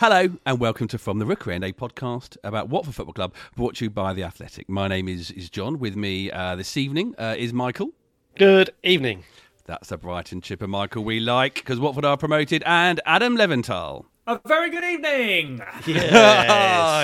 Hello and welcome to From the Rookery End, a podcast about Watford Football Club, brought to you by The Athletic. My name is, is John. With me uh, this evening uh, is Michael. Good evening. That's a Brighton chipper, Michael, we like, because Watford are promoted, and Adam Leventhal. A very good evening. Yes, He's-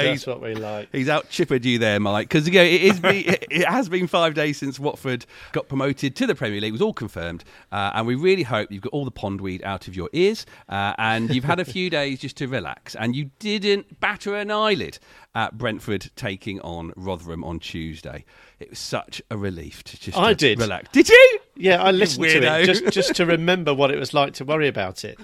that's what we like. He's out chippered you there, Mike, because you know, it, is be, it has been five days since Watford got promoted to the Premier League. It was all confirmed, uh, and we really hope you've got all the pondweed out of your ears, uh, and you've had a few days just to relax, and you didn't batter an eyelid at Brentford taking on Rotherham on Tuesday. It was such a relief to just I to did. relax. Did you? Yeah, I listened to it just just to remember what it was like to worry about it.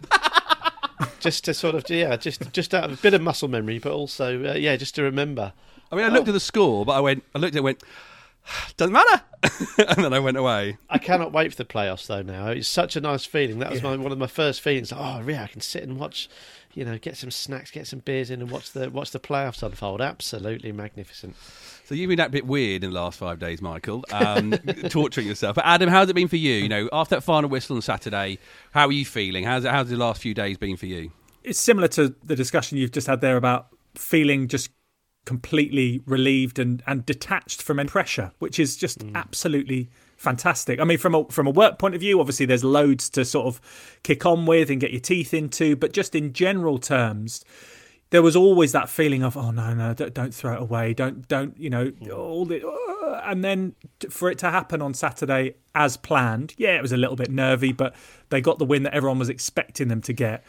Just to sort of yeah, just just out of a bit of muscle memory, but also uh, yeah, just to remember. I mean, I looked at the score, but I went, I looked at it, went, doesn't matter, and then I went away. I cannot wait for the playoffs though. Now it's such a nice feeling. That was my, one of my first feelings. Oh, yeah, I can sit and watch. You know, get some snacks, get some beers in, and watch the watch the playoffs unfold. Absolutely magnificent. So you've been a bit weird in the last five days, Michael, um, torturing yourself. But Adam, how's it been for you? You know, after that final whistle on Saturday, how are you feeling? How's how's the last few days been for you? It's similar to the discussion you've just had there about feeling just completely relieved and, and detached from any pressure, which is just absolutely fantastic. I mean, from a from a work point of view, obviously there's loads to sort of kick on with and get your teeth into, but just in general terms, there was always that feeling of oh no no don't, don't throw it away. Don't don't you know all the uh, and then for it to happen on Saturday as planned yeah it was a little bit nervy but they got the win that everyone was expecting them to get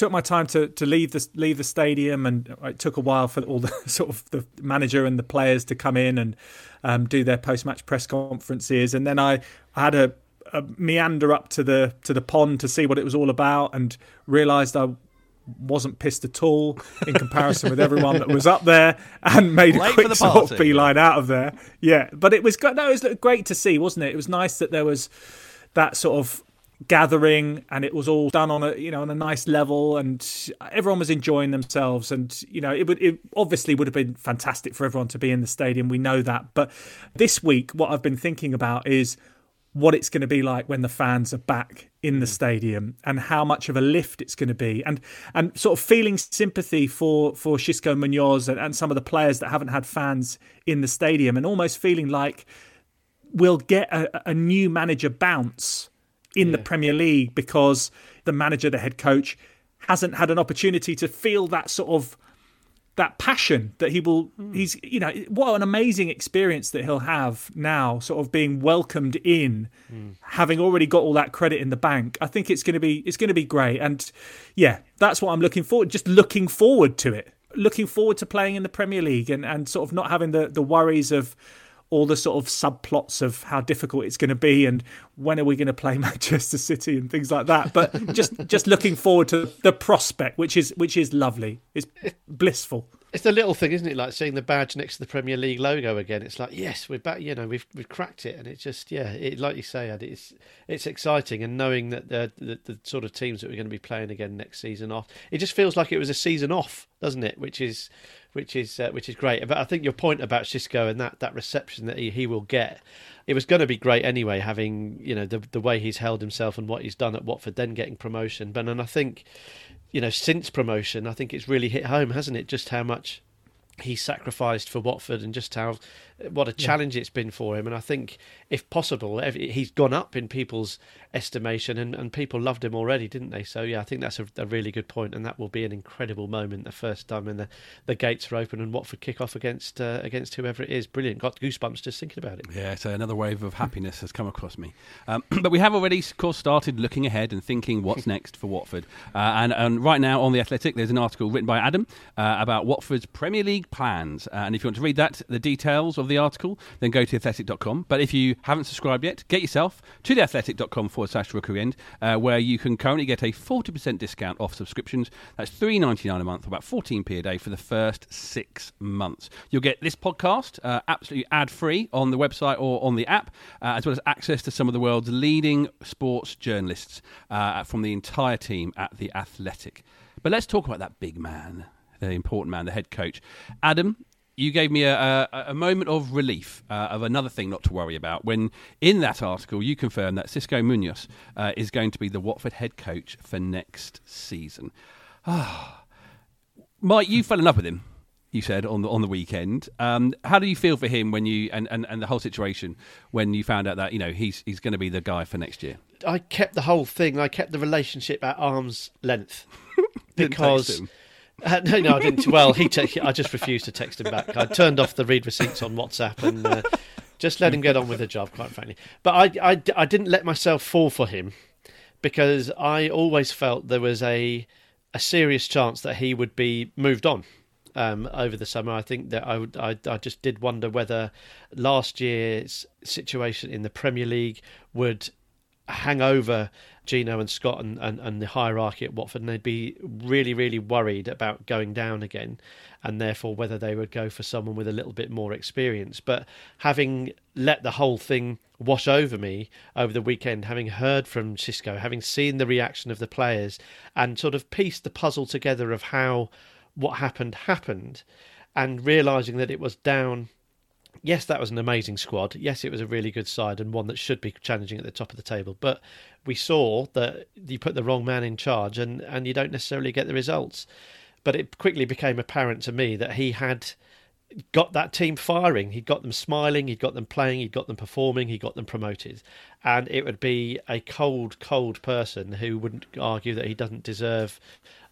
took my time to to leave the leave the stadium and it took a while for all the sort of the manager and the players to come in and um, do their post match press conferences and then I, I had a, a meander up to the to the pond to see what it was all about and realised I wasn't pissed at all in comparison with everyone that was up there and made Late a quick sort of beeline out of there. Yeah, but it was no, it was great to see, wasn't it? It was nice that there was that sort of gathering and it was all done on a you know on a nice level and everyone was enjoying themselves and you know it would it obviously would have been fantastic for everyone to be in the stadium we know that but this week what I've been thinking about is what it's going to be like when the fans are back in the mm. stadium and how much of a lift it's going to be and and sort of feeling sympathy for for Xisco Munoz and, and some of the players that haven't had fans in the stadium and almost feeling like we'll get a, a new manager bounce in the Premier League because the manager the head coach hasn't had an opportunity to feel that sort of that passion that he will hmm. he's you know what an amazing experience that he'll have now sort of being welcomed in hmm. having already got all that credit in the bank. I think it's going to be it's going to be great. And yeah that's what i'm looking forward just looking forward to it. Looking forward to playing in the premier league and and sort of not having the the worries of all the sort of subplots of how difficult it's going to be and when are we going to play Manchester City and things like that. But just just looking forward to the prospect, which is which is lovely. It's blissful. It's the little thing, isn't it? Like seeing the badge next to the Premier League logo again. It's like, yes, we're back. You know, we've we've cracked it, and it's just, yeah, it, like you say, Ed, it's it's exciting, and knowing that the, the the sort of teams that we're going to be playing again next season off, it just feels like it was a season off, doesn't it? Which is which is uh, which is great. But I think your point about Xisco and that that reception that he, he will get, it was going to be great anyway. Having you know the the way he's held himself and what he's done at Watford, then getting promotion. But and I think you know, since promotion, I think it's really hit home, hasn't it? Just how much he sacrificed for Watford and just how what a challenge yeah. it's been for him. And I think, if possible, he's gone up in people's estimation, and, and people loved him already, didn't they? So yeah, I think that's a, a really good point, and that will be an incredible moment the first time when the, the gates are open and Watford kick off against uh, against whoever it is. Brilliant, got goosebumps just thinking about it. Yeah, so another wave of happiness has come across me. Um, but we have already, of course, started looking ahead and thinking what's next for Watford. Uh, and, and right now on the Athletic, there's an article written by Adam uh, about Watford's Premier League plans. Uh, and if you want to read that, the details of the article, then go to athletic.com. But if you haven't subscribed yet, get yourself to theathletic.com forward slash rookery end, uh, where you can currently get a 40% discount off subscriptions. That's three ninety nine a month, about 14p a day for the first six months. You'll get this podcast uh, absolutely ad free on the website or on the app, uh, as well as access to some of the world's leading sports journalists uh, from the entire team at The Athletic. But let's talk about that big man, the important man, the head coach. Adam, you gave me a, a, a moment of relief uh, of another thing not to worry about when in that article you confirmed that Xisco Munoz uh, is going to be the Watford head coach for next season. Ah, Mike, you fell in love with him. You said on the on the weekend. Um, how do you feel for him when you and, and, and the whole situation when you found out that you know he's he's going to be the guy for next year? I kept the whole thing. I kept the relationship at arm's length because uh, no, no, I didn't. Well, he. Te- I just refused to text him back. I turned off the read receipts on WhatsApp and uh, just let him get on with the job. Quite frankly, but I, I, I didn't let myself fall for him because I always felt there was a a serious chance that he would be moved on um, over the summer. I think that I would. I, I just did wonder whether last year's situation in the Premier League would hang over Gino and Scott and, and, and the hierarchy at Watford, and they'd be really, really worried about going down again, and therefore whether they would go for someone with a little bit more experience. But having let the whole thing wash over me over the weekend, having heard from Xisco, having seen the reaction of the players, and sort of pieced the puzzle together of how what happened happened, and realizing that it was down yes, that was an amazing squad. Yes, it was a really good side and one that should be challenging at the top of the table. But we saw that you put the wrong man in charge and, and you don't necessarily get the results. But it quickly became apparent to me that he had got that team firing. He'd got them smiling, he'd got them playing, he'd got them performing, he got them promoted. And it would be a cold, cold person who wouldn't argue that he doesn't deserve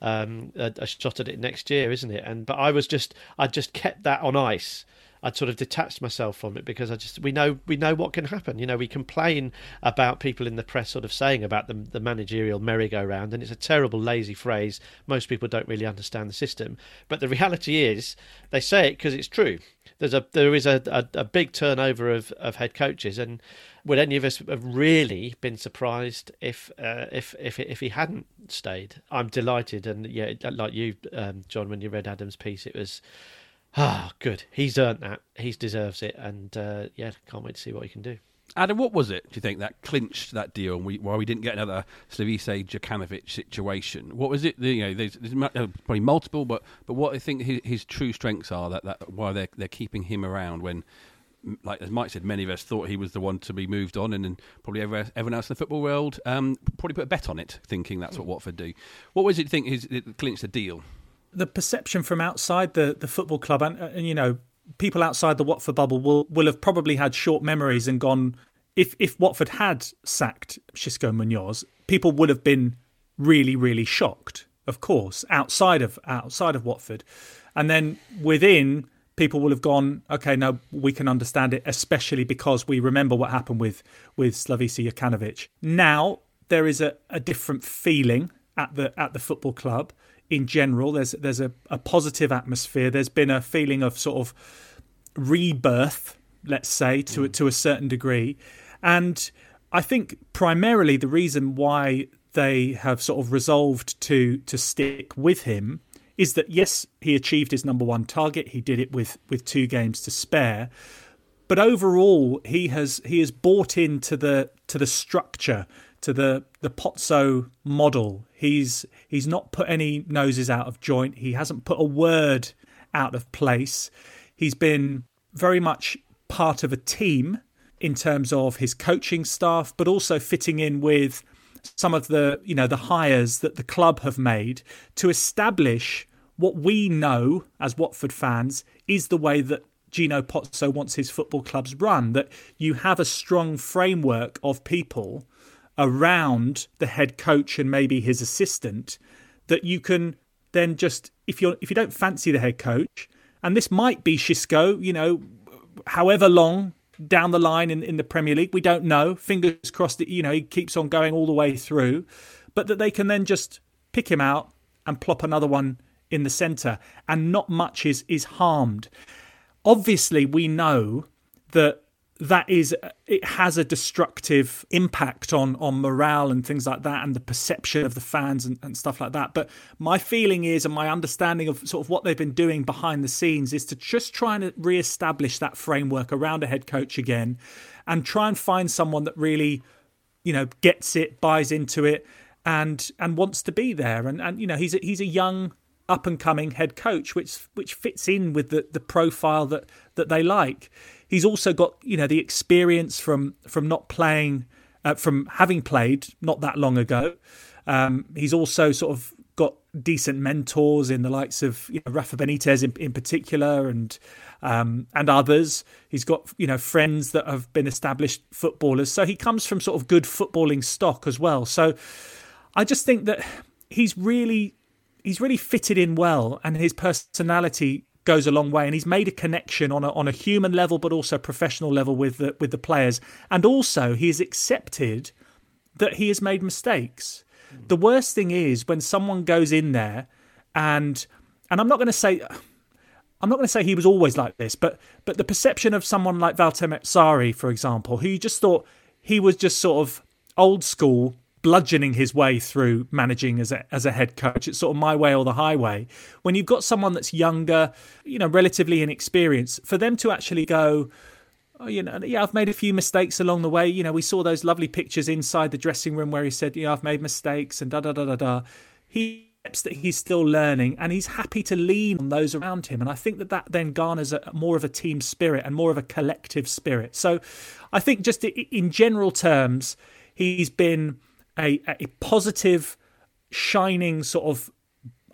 um, a, a shot at it next year, isn't it? And but I was just, I just kept that on ice I'd sort of detached myself from it because I just we know we know what can happen. You know, we complain about people in the press sort of saying about the, the managerial merry-go-round, and it's a terrible, lazy phrase. Most people don't really understand the system, but the reality is they say it because it's true. There's a there is a, a, a big turnover of, of head coaches, and would any of us have really been surprised if uh, if if if he hadn't stayed? I'm delighted, and yeah, like you, um, John, when you read Adam's piece, it was Ah, good. He's earned that. He deserves it, and uh, yeah, can't wait to see what he can do. Adam, what was it? Do you think that clinched that deal, and we, why we didn't get another Slavisa Jokanovic situation? What was it? You know, there's, there's uh, probably multiple, but but what I think his, his true strengths are that, that why they're they're keeping him around when like as Mike said, many of us thought he was the one to be moved on, and, and probably everyone else in the football world um, probably put a bet on it, thinking that's what Watford do. What was it you think his, it clinched the deal? The perception from outside the, the football club, and, uh, and you know, people outside the Watford bubble will will have probably had short memories and gone. If if Watford had sacked Xisco Munoz, people would have been really really shocked. Of course, outside of outside of Watford, and then within people will have gone, okay, now we can understand it, especially because we remember what happened with with Slavisa Jokanovic. Now there is a, a different feeling at the at the football club in general. There's there's a, a positive atmosphere. There's been a feeling of sort of rebirth, let's say, to mm. to a certain degree, and I think primarily the reason why they have sort of resolved to to stick with him is that yes, he achieved his number one target. He did it with with two games to spare, but overall he has he has bought into the to the structure to the the Pozzo model. He's he's not put any noses out of joint. He hasn't put a word out of place. He's been very much part of a team in terms of his coaching staff, but also fitting in with some of the you know the hires that the club have made to establish what we know as Watford fans is the way that Gino Pozzo wants his football clubs run. That you have a strong framework of people around the head coach and maybe his assistant that you can then just if you're if you don't fancy the head coach and this might be Xisco, you know, however long down the line in, in the Premier League, we don't know. Fingers crossed that you know he keeps on going all the way through, but that they can then just pick him out and plop another one in the centre, and not much is is harmed. Obviously, we know that that is it has a destructive impact on on morale and things like that and the perception of the fans and, and, stuff like that. But my feeling is and my understanding of sort of what they've been doing behind the scenes is to just try and re-establish that framework around a head coach again and try and find someone that really you know gets it buys into it and and wants to be there. And and you know he's a, he's a young up and coming head coach which which fits in with the the profile that that they like He's also got you know the experience from from not playing, uh, from having played not that long ago. Um, he's also sort of got decent mentors in the likes of you know, Rafa Benitez in, in particular, and um, and others. He's got you know friends that have been established footballers, so he comes from sort of good footballing stock as well. So I just think that he's really he's really fitted in well, and his personality goes a long way, and he's made a connection on a on a human level, but also professional level with the with the players, and also he has accepted that he has made mistakes. The worst thing is when someone goes in there and and I'm not going to say I'm not going to say he was always like this, but but the perception of someone like Walter Mazzarri, for example, who you just thought he was just sort of old school, bludgeoning his way through managing as a as a head coach. It's sort of my way or the highway. When you've got someone that's younger, you know, relatively inexperienced, for them to actually go, oh, you know, yeah, I've made a few mistakes along the way. You know, we saw those lovely pictures inside the dressing room where he said, yeah, I've made mistakes and da da da da da. He that he's still learning and he's happy to lean on those around him and i think that that then garners a, more of a team spirit and more of a collective spirit so i think just in general terms he's been a, a positive, shining sort of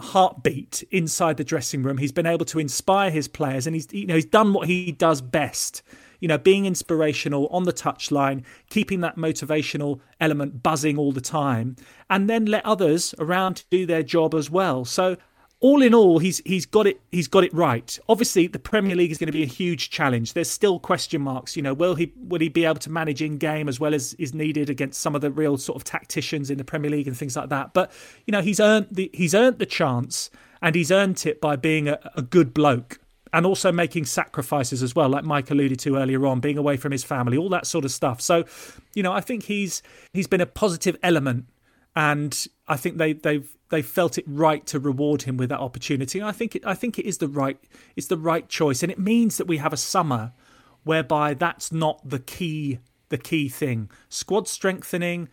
heartbeat inside the dressing room. He's been able to inspire his players, and he's you know he's done what he does best. You know, being inspirational on the touchline, keeping that motivational element buzzing all the time, and then let others around do their job as well. So all in all, he's he's got it he's got it right. Obviously, the Premier League is going to be a huge challenge. There's still question marks. You know, will he will he be able to manage in game as well as is needed against some of the real sort of tacticians in the Premier League and things like that? But you know, he's earned the he's earned the chance and he's earned it by being a, a good bloke and also making sacrifices as well, like Mike alluded to earlier on, being away from his family, all that sort of stuff. So, you know, I think he's he's been a positive element and I think they they've they felt it right to reward him with that opportunity. And I think it, I think it is the right it's the right choice, and it means that we have a summer whereby that's not the key the key thing. Squad strengthening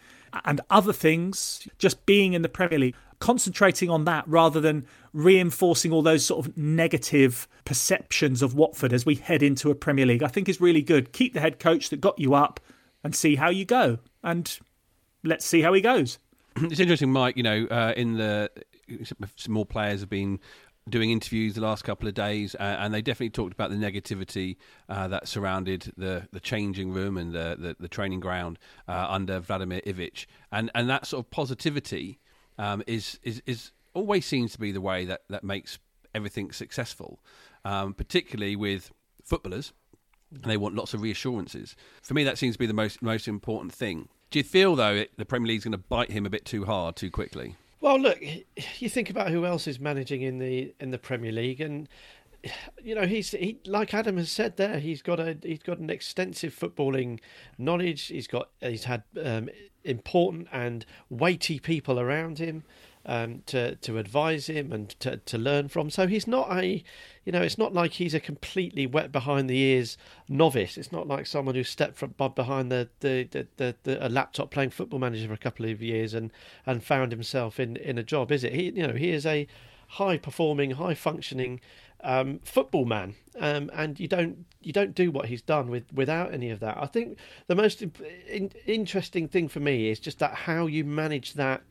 and other things, just being in the Premier League, concentrating on that rather than reinforcing all those sort of negative perceptions of Watford as we head into a Premier League. I think is really good. Keep the head coach that got you up and see how you go. And let's see how he goes. it's interesting, Mike. You know, uh, in the some more players have been doing interviews the last couple of days, uh, and they definitely talked about the negativity uh, that surrounded the, the changing room and the, the, the training ground uh, under Vladimir Ivic, and and that sort of positivity um, is is is always seems to be the way that that makes everything successful, um, particularly with footballers. They want lots of reassurances. For me, that seems to be the most most important thing. Do you feel though it, the Premier League's going to bite him a bit too hard too quickly? Well, look, you think about who else is managing in the in the Premier League, and you know he's he like Adam has said there. He's got a he's got an extensive footballing knowledge. He's got he's had um, important and weighty people around him. Um, to to advise him and to to learn from. So he's not a, you know, it's not like he's a completely wet behind the ears novice. It's not like someone who stepped from behind the the, the, the, the a laptop playing Football Manager for a couple of years and and found himself in in a job. Is it? He you know he is a high performing, high functioning um, football man, um, and you don't you don't do what he's done with without any of that. I think the most in, interesting thing for me is just that how you manage that,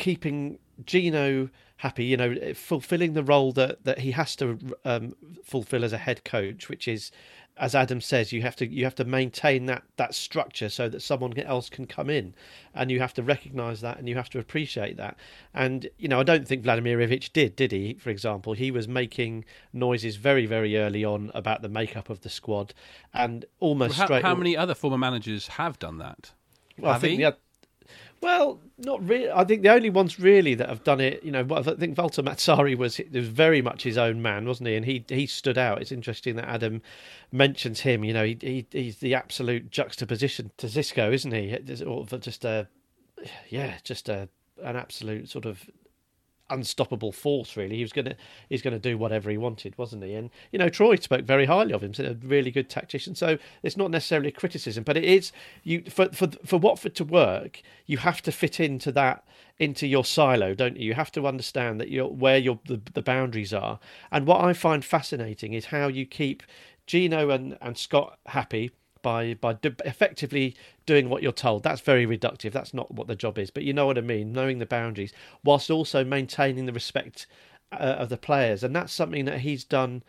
keeping Gino happy, you know, fulfilling the role that that he has to um, fulfill as a head coach, which is as Adam says, you have to you have to maintain that that structure so that someone else can come in, and you have to recognise that and you have to appreciate that. And you know, I don't think Vladimir Ivic did, did he? For example, he was making noises very very early on about the makeup of the squad, and almost well, how, straight. How many other former managers have done that? Well, have I think he? the, well, not really. I think the only ones really that have done it, you know, I think Walter Mazzarri was was very much his own man, wasn't he? And he he stood out. It's interesting that Adam mentions him. You know, he, he he's the absolute juxtaposition to Xisco, isn't he? Just a yeah, just a an absolute sort of unstoppable force. Really, he was gonna he's gonna do whatever he wanted, wasn't he? And you know, Troy spoke very highly of him, said a really good tactician. So it's not necessarily a criticism, but it is you for for for Watford to work, you have to fit into that into your silo, don't you? You have to understand that you're where your the, the boundaries are. And what I find fascinating is how you keep Gino and, and Scott happy by by effectively doing what you're told. That's very reductive. That's not what the job is. But you know what I mean. Knowing the boundaries, whilst also maintaining the respect uh, of the players, and that's something that he's done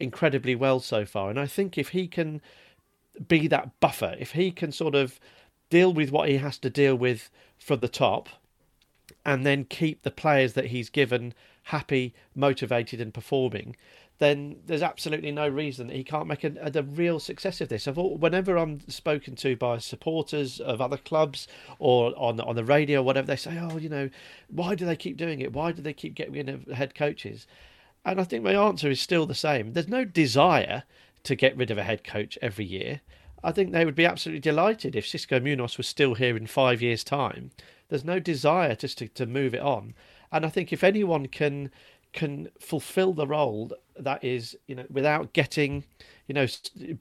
incredibly well so far. And I think if he can be that buffer, if he can sort of deal with what he has to deal with from the top, and then keep the players that he's given happy, motivated, and performing, then there's absolutely no reason that he can't make a, a, a real success of this. I've, whenever I'm spoken to by supporters of other clubs or on on the radio or whatever, they say, "Oh, you know, why do they keep doing it? Why do they keep getting rid of head coaches?" And I think my answer is still the same. There's no desire to get rid of a head coach every year. I think they would be absolutely delighted if Xisco Munoz was still here in five years' time. There's no desire just to, to move it on. And I think if anyone can can fulfill the role that is, you know, without getting, you know,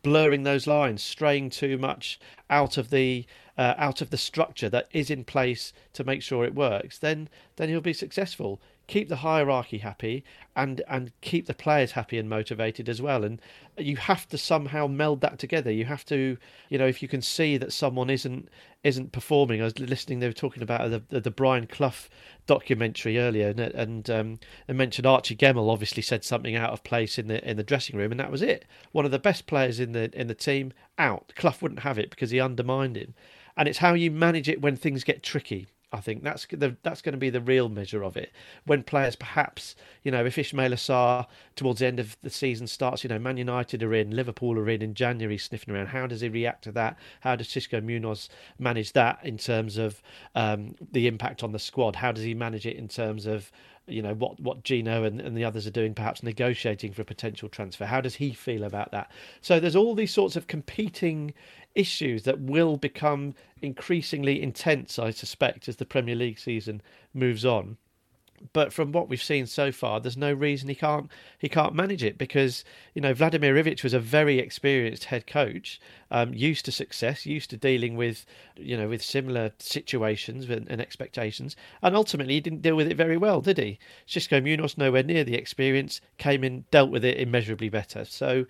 blurring those lines, straying too much out of the uh, out of the structure that is in place to make sure it works, then then he'll be successful keep the hierarchy happy and and keep the players happy and motivated as well. And you have to somehow meld that together. You have to you know if you can see that someone isn't isn't performing i was listening they were talking about the the, the brian clough documentary earlier and and um, they mentioned archie gemmill obviously said something out of place in the in the dressing room and that was it. One of the best players in the in the team out. Clough wouldn't have it because he undermined him. And it's how you manage it when things get tricky I think that's the, that's going to be the real measure of it. When players, perhaps, you know, if Ismaila Sarr towards the end of the season starts, you know, Man United are in, Liverpool are in in January, sniffing around. How does he react to that? How does Xisco Munoz manage that in terms of um, the impact on the squad? How does he manage it in terms of you know what what Gino and, and the others are doing, perhaps negotiating for a potential transfer. How does he feel about that? So there's all these sorts of competing issues that will become increasingly intense, I suspect, as the Premier League season moves on. But from what we've seen so far, there's no reason he can't he can't manage it because you know Vladimir Ivic was a very experienced head coach, um, used to success, used to dealing with you know with similar situations and, and, expectations, and ultimately he didn't deal with it very well, did he? Xisco Munoz, nowhere near the experience, came in, dealt with it immeasurably better. So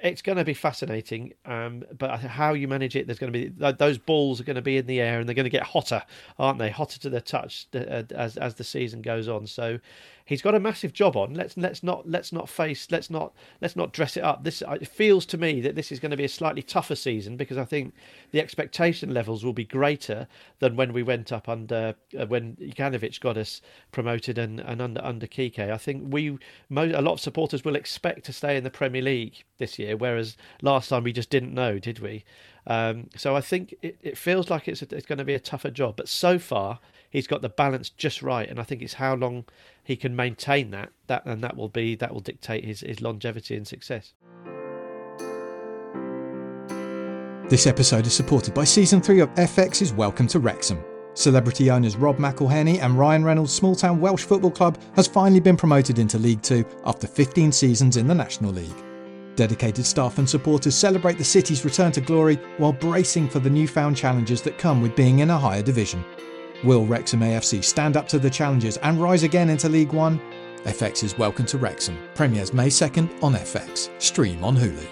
it's going to be fascinating. Um, but how you manage it, there's going to be those balls are going to be in the air and they're going to get hotter, aren't they? Hotter to the touch uh, as as the season goes on. So he's got a massive job on. Let's let's not let's not face let's not let's not dress it up. This it feels to me that this is going to be a slightly tougher season because I think the expectation levels will be greater than when we went up under uh, when Jokanovic got us promoted and, and under under Quique. I think we a lot of supporters will expect to stay in the Premier League this year, whereas last time we just didn't know, did we? Um, so I think it, it feels like it's a, it's going to be a tougher job, but so far he's got the balance just right, and I think it's how long he can maintain that that and that will be that will dictate his, his longevity and success. This episode is supported by season three of FX's Welcome to Wrexham. Celebrity owners Rob McElhenney and Ryan Reynolds' small town Welsh football club has finally been promoted into League Two after 15 seasons in the National League. Dedicated staff and supporters celebrate the city's return to glory while bracing for the newfound challenges that come with being in a higher division. Will Wrexham AFC stand up to the challenges and rise again into League One? FX is Welcome to Wrexham. Premieres May 2nd on FX. Stream on Hulu.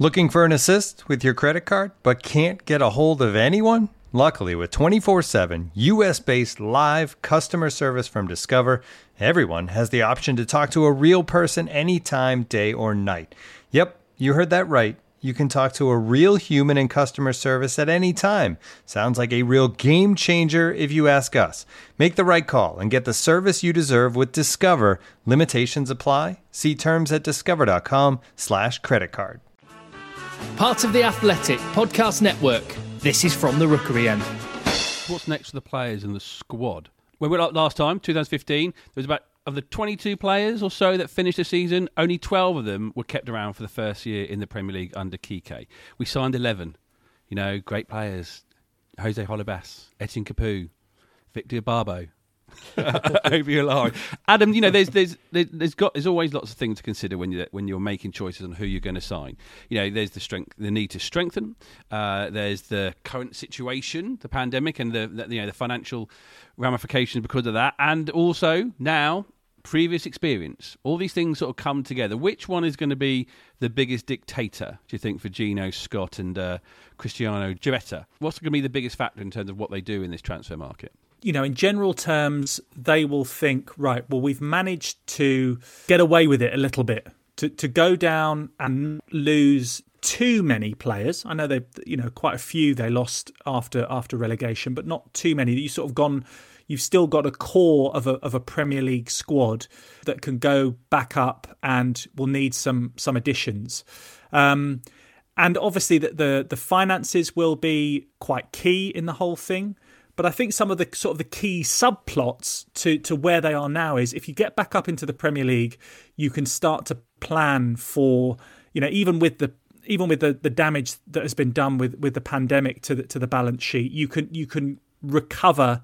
Looking for an assist with your credit card but can't get a hold of anyone? Luckily, with 24 7 US based live customer service from Discover, everyone has the option to talk to a real person anytime, day or night. Yep, you heard that right. You can talk to a real human in customer service at any time. Sounds like a real game changer if you ask us. Make the right call and get the service you deserve with Discover. Limitations apply. See terms at discover.com/slash credit card. Part of the Athletic Podcast Network. This is from the Rookery end. What's next for the players and the squad? When we were up last time, 2015, there was about of the 22 players or so that finished the season, only 12 of them were kept around for the first year in the Premier League under Quique. We signed 11. You know, great players. Jose Holebas, Etienne Capoue, Victor Ibarbo, over your line. Adam, you know, there's there's there's got there's always lots of things to consider when you when you're making choices on who you're going to sign. You know, there's the strength, the need to strengthen. Uh, there's the current situation, the pandemic, and the, the you know the financial ramifications because of that, and also now previous experience. All these things sort of come together. Which one is going to be the biggest dictator, do you think, for Gino, Scott, and uh, Cristiano Giaretta? What's going to be the biggest factor in terms of what they do in this transfer market? You know, in general terms, they will think, right, well, we've managed to get away with it a little bit, to, to go down and lose too many players. I know they, you know, quite a few they lost after after relegation, but not too many. You sort of gone. You've still got a core of a of a Premier League squad that can go back up and will need some some additions. Um, and obviously, the, the the finances will be quite key in the whole thing. But I think some of the sort of the key subplots to to where they are now is if you get back up into the Premier League, you can start to plan for you know even with the even with the, the damage that has been done with, with the pandemic to the to the balance sheet, you can you can recover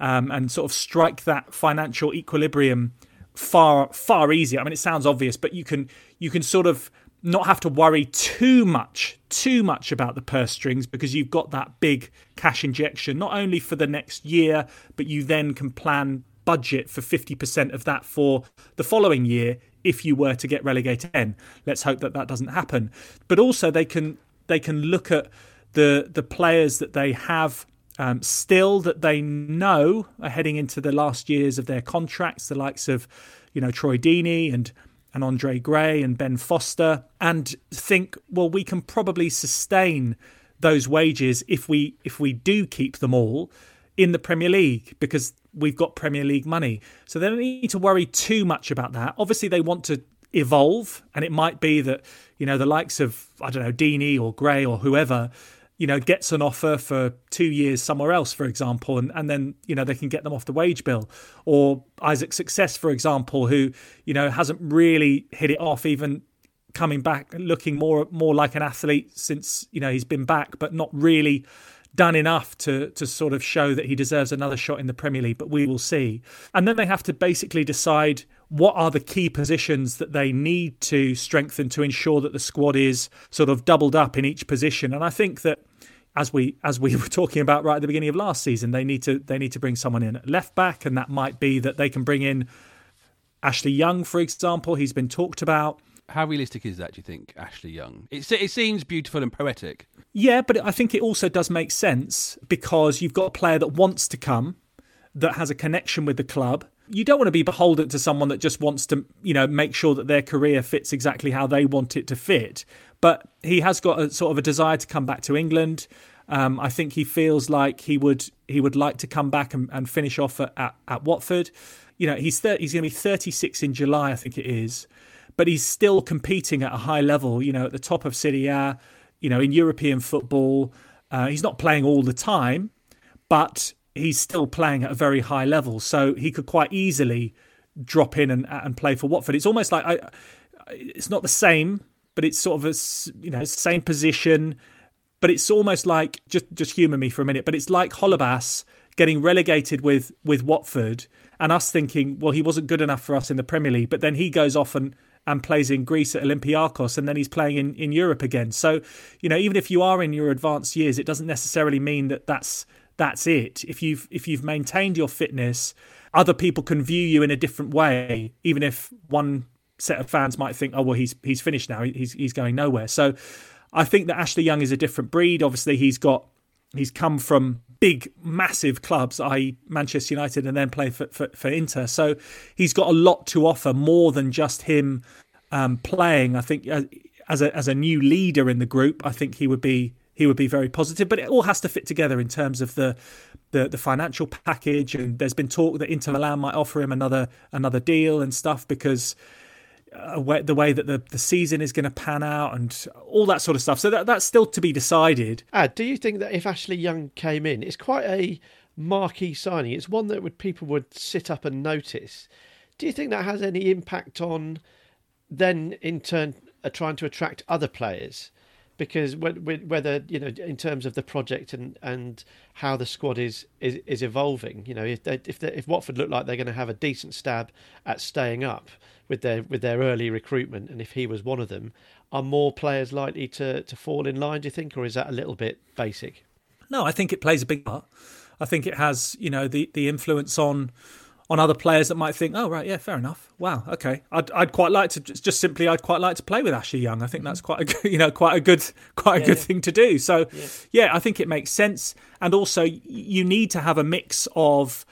um, and sort of strike that financial equilibrium far far easier. I mean, it sounds obvious, but you can you can sort of not have to worry too much, too much about the purse strings because you've got that big cash injection, not only for the next year, but you then can plan budget for 50% of that for the following year if you were to get relegated again. Let's hope that that doesn't happen. But also they can they can look at the the players that they have um, still that they know are heading into the last years of their contracts, the likes of you know Troy Deeney and and Andre Gray and Ben Foster, and think, well, we can probably sustain those wages if we if we do keep them all in the Premier League because we've got Premier League money. So they don't need to worry too much about that. Obviously, they want to evolve, and it might be that you know the likes of I don't know Deeney or Gray or whoever you know, gets an offer for two years somewhere else, for example, and, and then, you know, they can get them off the wage bill. Or Isaac Success, for example, who, you know, hasn't really hit it off, even coming back looking more more like an athlete since, you know, he's been back, but not really done enough to to sort of show that he deserves another shot in the Premier League, but we will see. And then they have to basically decide what are the key positions that they need to strengthen to ensure that the squad is sort of doubled up in each position. And I think that as we as we were talking about right at the beginning of last season, they need to they need to bring someone in at left back, and that might be that they can bring in Ashley Young, for example. He's been talked about. How realistic is that? Do you think Ashley Young? It, it seems beautiful and poetic. Yeah, but I think it also does make sense because you've got a player that wants to come, that has a connection with the club, you don't want to be beholden to someone that just wants to, you know, make sure that their career fits exactly how they want it to fit. But he has got a sort of a desire to come back to England. Um, I think he feels like he would he would like to come back and, and finish off at, at, at, Watford. You know, he's 30, he's going to be 36 in July, I think it is, but he's still competing at a high level. You know, at the top of Serie A. You know, in European football, uh, he's not playing all the time, but he's still playing at a very high level, so he could quite easily drop in and and play for Watford. It's almost like I, it's not the same, but it's sort of a you know same position, but it's almost like just just humour me for a minute. But it's like Holebas getting relegated with with Watford and us thinking, well, he wasn't good enough for us in the Premier League, but then he goes off and and plays in Greece at Olympiakos, and then he's playing in, in Europe again. So, you know, even if you are in your advanced years, it doesn't necessarily mean that that's that's it. If you've if you've maintained your fitness, other people can view you in a different way, even if one set of fans might think, oh well, he's he's finished now, he's he's going nowhere. So, I think that Ashley Young is a different breed. Obviously, he's got he's come from big, massive clubs, i.e., Manchester United, and then play for, for, for, Inter. So he's got a lot to offer more than just him um, playing. I think uh, as a as a new leader in the group, I think he would be he would be very positive. But it all has to fit together in terms of the the, the financial package. And there's been talk that Inter Milan might offer him another another deal and stuff because uh, the way that the, the season is going to pan out and all that sort of stuff. So that that's still to be decided. Ad, do you think that if Ashley Young came in, it's quite a marquee signing. It's one that would people would sit up and notice. Do you think that has any impact on then in turn uh, trying to attract other players? Because whether you know in terms of the project and, and how the squad is, is, is evolving, you know if they, if they, if Watford look like they're going to have a decent stab at staying up, with their with their early recruitment, and if he was one of them, are more players likely to to fall in line? Do you think, or is that a little bit basic? No, I think it plays a big part. I think it has, you know, the the influence on on other players that might think, oh right, yeah, fair enough. Wow, okay, I'd I'd quite like to just, simply I'd quite like to play with Ashley Young. I think mm-hmm. that's quite a good, you know quite a good quite a yeah, good yeah. thing to do. So yeah. yeah, I think it makes sense, and also you need to have a mix of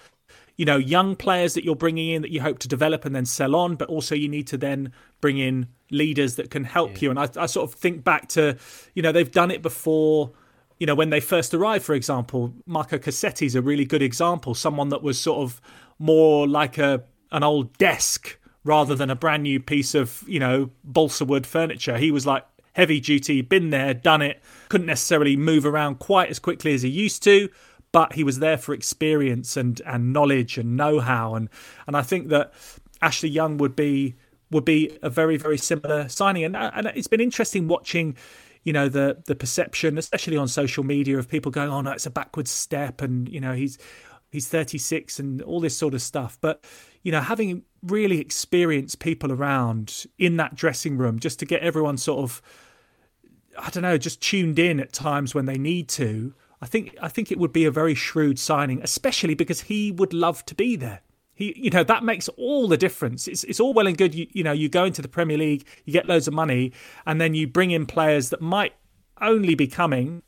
you know young players that you're bringing in that you hope to develop and then sell on but also you need to then bring in leaders that can help you and I, I, sort of think back to you know they've done it before you know when they first arrived for example marco cassetti is a really good example someone that was sort of more like a an old desk rather than a brand new piece of you know balsa wood furniture. He was like heavy duty been there done it couldn't necessarily move around quite as quickly as he used to but he was there for experience and and knowledge and know-how. And and I think that Ashley Young would be would be a very very similar signing. And and it's been interesting watching you know the the perception especially on social media of people going oh no it's a backward step and you know he's he's 36 and all this sort of stuff but you know having really experienced people around in that dressing room just to get everyone sort of I don't know just tuned in at times when they need to I think I think it would be a very shrewd signing, especially because he would love to be there. He, you know, that makes all the difference. It's it's all well and good. You, you know, you go into the Premier League, you get loads of money, and then you bring in players that might only be coming,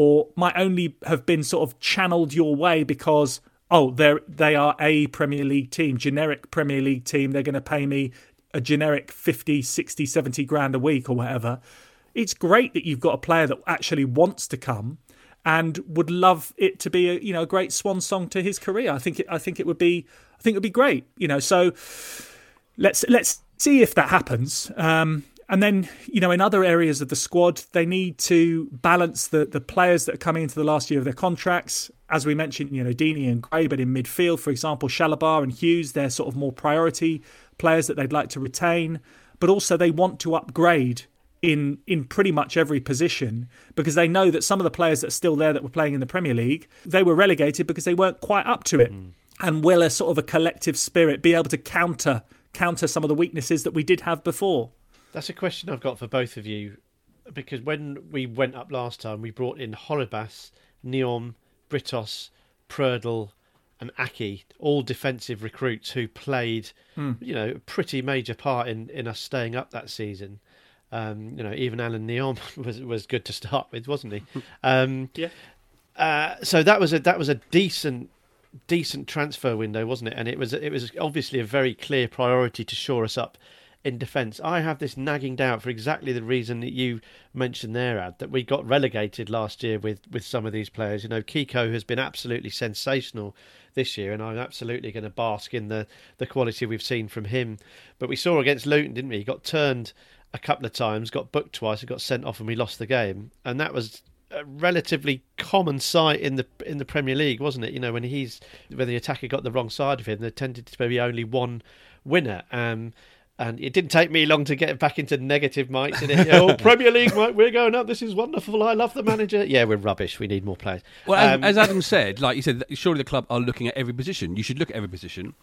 or might only have been sort of channeled your way because oh, they're they are a Premier League team, generic Premier League team. They're going to pay me a generic 50, 60, 70 grand a week or whatever. It's great that you've got a player that actually wants to come and would love it to be a you know a great swan song to his career. I think it, I think it would be I think it would be great. You know, so let's let's see if that happens. Um, and then, you know, in other areas of the squad, they need to balance the, the players that are coming into the last year of their contracts. As we mentioned, you know, Deeney and Gray, but in midfield, for example, Chalobah and Hughes, they're sort of more priority players that they'd like to retain. But also, they want to upgrade in in pretty much every position because they know that some of the players that are still there that were playing in the Premier League they were relegated because they weren't quite up to it. Mm. And will a sort of a collective spirit be able to counter counter some of the weaknesses that we did have before? That's a question I've got for both of you because when we went up last time we brought in Holebas, Nyom, Britos, Prödl and Aké, all defensive recruits who played, mm. you know, a pretty major part in, in us staying up that season. Um, you know, even Alan Nyom was was good to start with, wasn't he? Um, yeah. Uh, so that was a that was a decent decent transfer window, wasn't it? And it was it was obviously a very clear priority to shore us up in defence. I have this nagging doubt for exactly the reason that you mentioned there, Ad, that we got relegated last year with, with some of these players. You know, Kiko has been absolutely sensational this year, and I'm absolutely going to bask in the, the quality we've seen from him. But we saw against Luton, didn't we? He got turned a couple of times, got booked twice, and got sent off, and we lost the game. And that was a relatively common sight in the in the Premier League, wasn't it? You know, when he's when the attacker got the wrong side of him, there tended to be only one winner. Um, And it didn't take me long to get back into negative mics. In it. oh, Premier League, Mike, we're going up. This is wonderful. I love the manager. Yeah, we're rubbish. We need more players. Well, um, as, as Adam said, like you said, surely the club are looking at every position. You should look at every position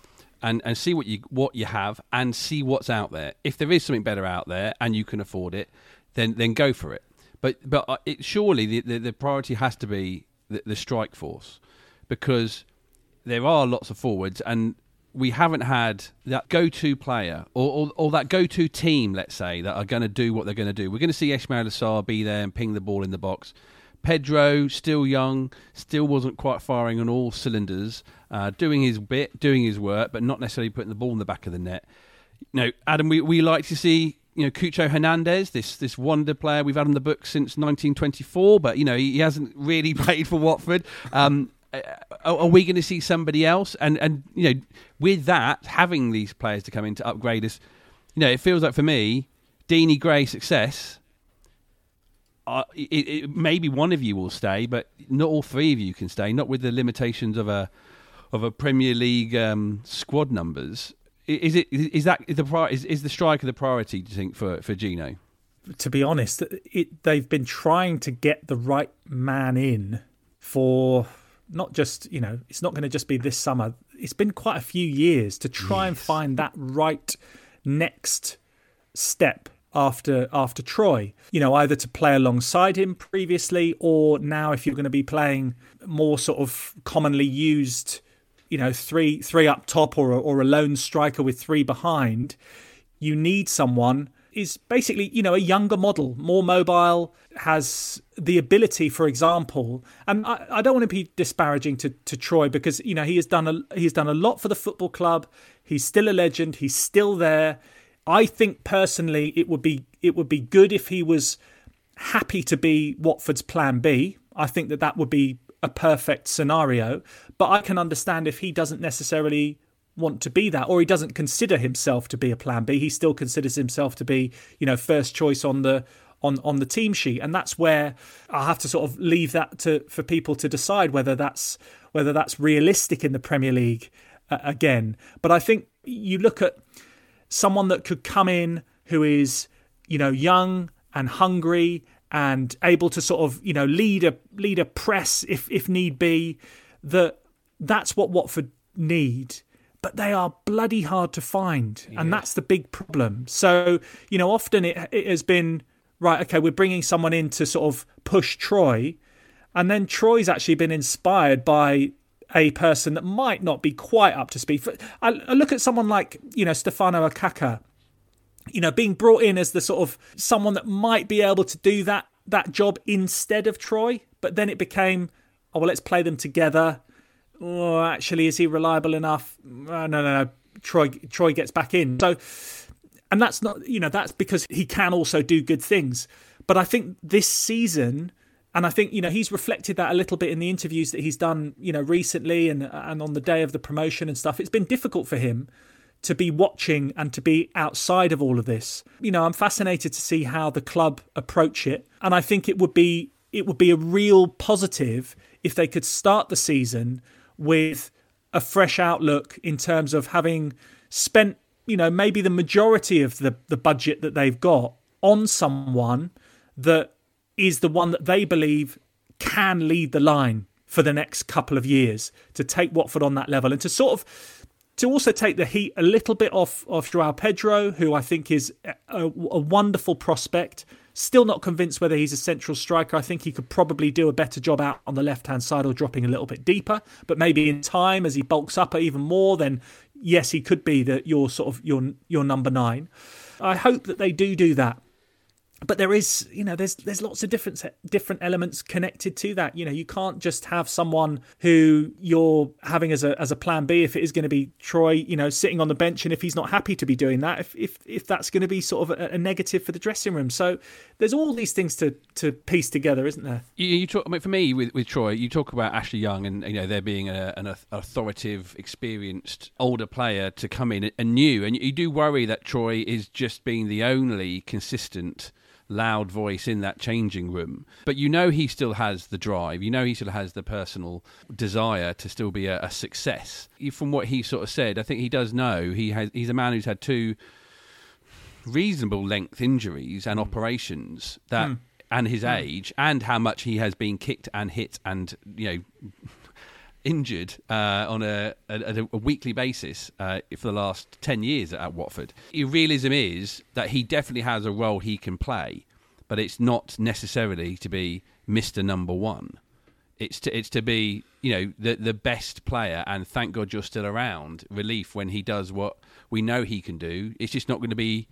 and, and see what you what you have and see what's out there. If there is something better out there and you can afford it, then then go for it. But but uh, it, surely the, the, the priority has to be the, the strike force because there are lots of forwards and we haven't had that go-to player or, or, or that go-to team, let's say, that are going to do what they're going to do. We're going to see Ismaila Sarr be there and ping the ball in the box. Pedro, still young, still wasn't quite firing on all cylinders, uh, doing his bit, doing his work, but not necessarily putting the ball in the back of the net. You know, Adam, we, we like to see you know Cucho Hernandez, this this wonder player. We've had on the book since 1924, but you know he, he hasn't really played for Watford. Um, are we going to see somebody else? And and you know, with that, having these players to come in to upgrade us, you know, it feels like for me, Deeney Gray Success. Uh, it, it, maybe one of you will stay, but not all three of you can stay. Not with the limitations of a of a Premier League um, squad numbers. Is it is that the is, is the striker the priority? Do you think for for Gino? To be honest, it, they've been trying to get the right man in for not just you know it's not going to just be this summer it's been quite a few years to try yes. and find that right next step after after Troy you know either to play alongside him previously or now if you're going to be playing more sort of commonly used you know three three up top or or a lone striker with three behind you need someone is basically, you know, a younger model, more mobile, has the ability, for example, and I, I, don't want to be disparaging to, to Troy because you know he has done a he's done a lot for the football club. He's still a legend. He's still there. I think personally, it would be it would be good if he was happy to be Watford's plan B. I think that that would be a perfect scenario. But I can understand if he doesn't necessarily want to be that, or he doesn't consider himself to be a plan B. He still considers himself to be, you know, first choice on the on on the team sheet, and that's where I have to sort of leave that to for people to decide whether that's whether that's realistic in the Premier League uh, again. But I think you look at someone that could come in who is, you know, young and hungry and able to sort of, you know, lead a lead a press if if need be. That that's what Watford need but they are bloody hard to find. Yeah. And that's the big problem. So, you know, often it, it has been right, okay, we're bringing someone in to sort of push Troy. And then Troy's actually been inspired by a person that might not be quite up to speed. I, I look at someone like, you know, Stefano Okaka, you know, being brought in as the sort of someone that might be able to do that that job instead of Troy. But then it became, oh, well, let's play them together oh, actually, is he reliable enough? Uh, no, no, no. Troy, Troy gets back in. So, and that's not, you know, that's because he can also do good things. But I think this season, and I think you know he's reflected that a little bit in the interviews that he's done, you know, recently and and on the day of the promotion and stuff. It's been difficult for him to be watching and to be outside of all of this. You know, I'm fascinated to see how the club approach it, and I think it would be it would be a real positive if they could start the season with a fresh outlook in terms of having spent, you know, maybe the majority of the, the budget that they've got on someone that is the one that they believe can lead the line for the next couple of years to take Watford on that level and to sort of to also take the heat a little bit off of Joao Pedro, who I think is a, a wonderful prospect Still not convinced whether he's a central striker. I think he could probably do a better job out on the left hand side or dropping a little bit deeper. But maybe in time, as he bulks up even more, then yes, he could be that your sort of your your number nine. I hope that they do do that but there is you know there's there's lots of different different elements connected to that. You know you can't just have someone who you're having as a as a plan b if it is going to be troy you know sitting on the bench and if he's not happy to be doing that if if, if that's going to be sort of a, a negative for the dressing room. So there's all these things to to piece together isn't there? You, you talk I mean, for me with, with troy you talk about ashley young and you know there being a, an authoritative experienced older player to come in and new. And you do worry that troy is just being the only consistent loud voice in that changing room. But you know he still has the drive. You know he still has the personal desire to still be a, a success. From what he sort of said, I think he does know he has. He's a man who's had two reasonable length injuries and operations that. Mm. And his age, and how much he has been kicked and hit, and you know, injured uh, on a, a, a, weekly basis uh, for the last 10 years at Watford. The realism is that he definitely has a role he can play, but it's not necessarily to be Mr. Number One. It's to, it's to be, you know, the, the best player, and thank God you're still around. Relief when he does what we know he can do. It's just not going to be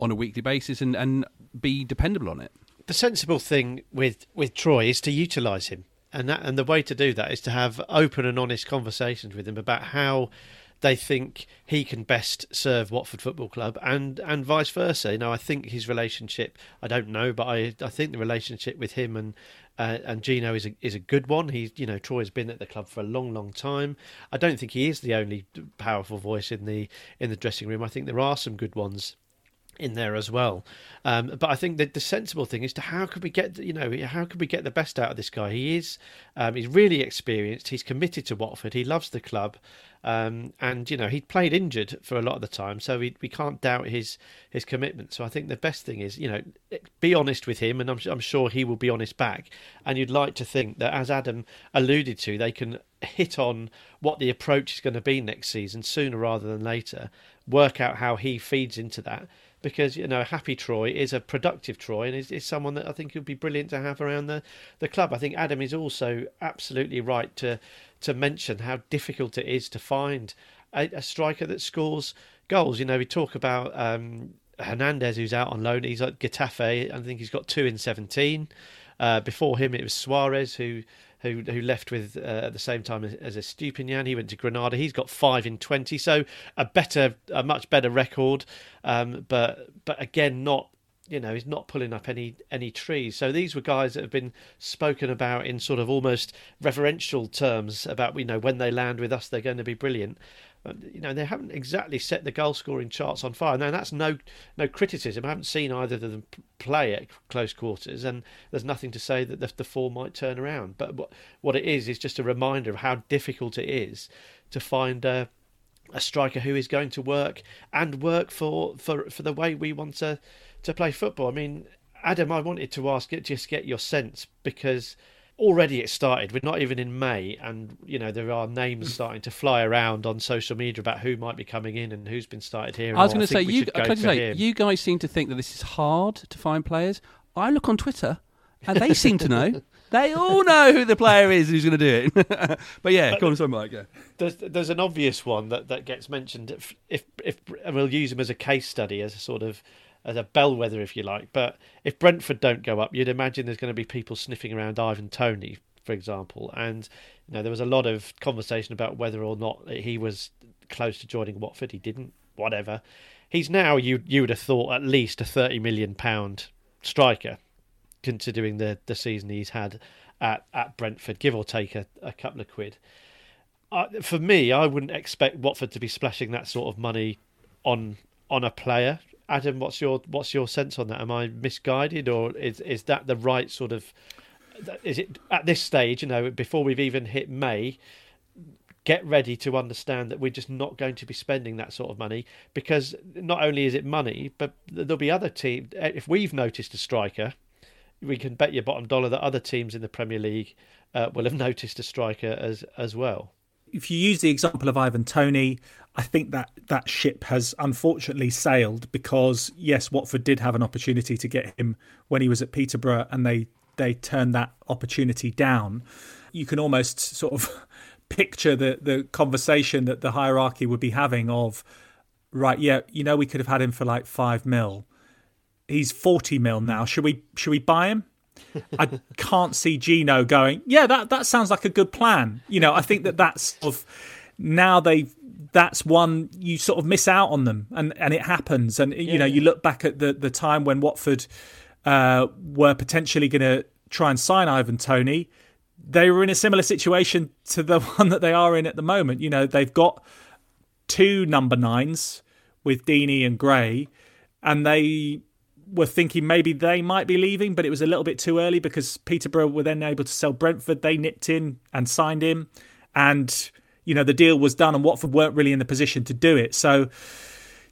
on a weekly basis and, and be dependable on it the sensible thing with with Troy is to utilise him, and that and the way to do that is to have open and honest conversations with him about how they think he can best serve Watford Football Club, and and vice versa. You know, I think his relationship, I don't know, but I I think the relationship with him and uh, and Gino is a is a good one. He's you know Troy's been at the club for a long, long time. I don't think he is the only powerful voice in the in the dressing room. I think there are some good ones in there as well. Um, but I think that the sensible thing is to how could we get you know how could we get the best out of this guy? He is um, he's really experienced. He's committed to Watford. He loves the club, um, and you know he played injured for a lot of the time, so we we can't doubt his his commitment. So I think the best thing is you know be honest with him, and I'm I'm sure he will be honest back. And you'd like to think that as Adam alluded to, they can hit on what the approach is going to be next season sooner rather than later. Work out how he feeds into that because you know Happy Troy is a productive Troy and is, is someone that I think would be brilliant to have around the, the club. I think Adam is also absolutely right to to mention how difficult it is to find a, a striker that scores goals. You know, we talk about um, Hernandez who's out on loan. He's at Getafe. I think he's got two in seventeen. Uh, before him, it was Suarez who who who left with uh, at the same time as, as Estupiñán. He went to Granada. He's got five in twenty, so a better, a much better record. Um, but but again, not you know, he's not pulling up any any trees. So these were guys that have been spoken about in sort of almost reverential terms about you know when they land with us, they're going to be brilliant Uh, you know they haven't exactly set the goal scoring charts on fire. Now that's no no criticism. I haven't seen either of them play at close quarters, and there's nothing to say that the, the form might turn around. But what what it is is just a reminder of how difficult it is to find a, a striker who is going to work and work for, for, for the way we want to to play football. I mean, Adam, I wanted to ask it just get your sense because already it started. We're not even in May, and you know there are names hmm. starting to fly around on social media about who might be coming in and who's been started here. I was going to say you. I say you guys seem to think that this is hard to find players. I look on Twitter, and they seem to know. They all know who the player is who's going to do it. but yeah, but, come on, sorry, Mike. Yeah. There's there's an obvious one that, that gets mentioned. If, if if we'll use him as a case study, as a sort of as a bellwether, if you like. But if Brentford don't go up, you'd imagine there's going to be people sniffing around Ivan Toney, for example. And you know, there was a lot of conversation about whether or not he was close to joining Watford. He didn't. Whatever. He's now you you would have thought at least a thirty million pound striker, considering the the season he's had at at Brentford, give or take a, a couple of quid. Uh, for me, I wouldn't expect Watford to be splashing that sort of money on on a player. Adam, what's your what's your sense on that? Am I misguided, or is is that the right sort of? Is it at this stage? You know, before we've even hit May, get ready to understand that we're just not going to be spending that sort of money because not only is it money, but there'll be other teams. If we've noticed a striker, we can bet your bottom dollar that other teams in the Premier League uh, will have noticed a striker as as well if you use the example of Ivan Toney, I think that that ship has unfortunately sailed because yes, Watford did have an opportunity to get him when he was at Peterborough, and they they turned that opportunity down. You can almost sort of picture the the conversation that the hierarchy would be having of, right, yeah, you know, we could have had him for like five mil. He's forty mil now. Should we should we buy him? I can't see Gino going, yeah, that, that sounds like a good plan. You know, I think that that's sort of now they that's one you sort of miss out on them and, and it happens. And, you yeah. know, you look back at the, the time when Watford uh, were potentially going to try and sign Ivan Toney They were in a similar situation to the one that they are in at the moment. You know, they've got two number nines with Deeney and Gray, and they were thinking maybe they might be leaving, but it was a little bit too early because Peterborough were then able to sell Brentford. They nipped in and signed him, and you know the deal was done, and Watford weren't really in the position to do it. So,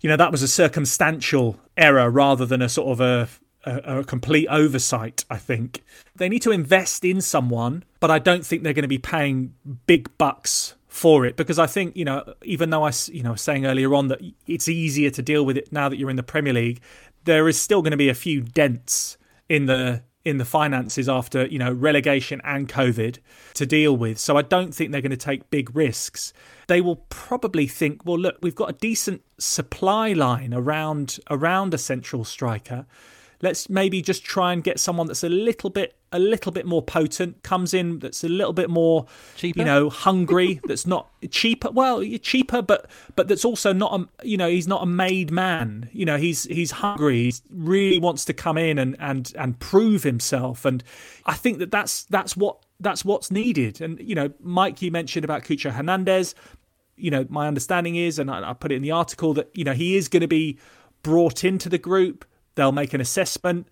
you know, that was a circumstantial error rather than a sort of a a, a, complete oversight, I think. They need to invest in someone, but I don't think they're going to be paying big bucks for it because I think, you know, even though I, you know, saying earlier on that it's easier to deal with it now that you're in the Premier League, there is still going to be a few dents in the in the finances after, you know, relegation and COVID to deal with. So I don't think they're going to take big risks. They will probably think, well, look, we've got a decent supply line around around a central striker let's maybe just try and get someone that's a little bit a little bit more potent comes in that's a little bit more cheaper? you know hungry that's not cheaper well cheaper but but that's also not a you know he's not a made man. You know he's he's hungry. He really wants to come in and and and prove himself. And i think that that's that's what that's what's needed. And you know mike you mentioned about Cucho Hernandez. You know my understanding is and I, I put it in the article that you know he is going to be brought into the group They'll make an assessment.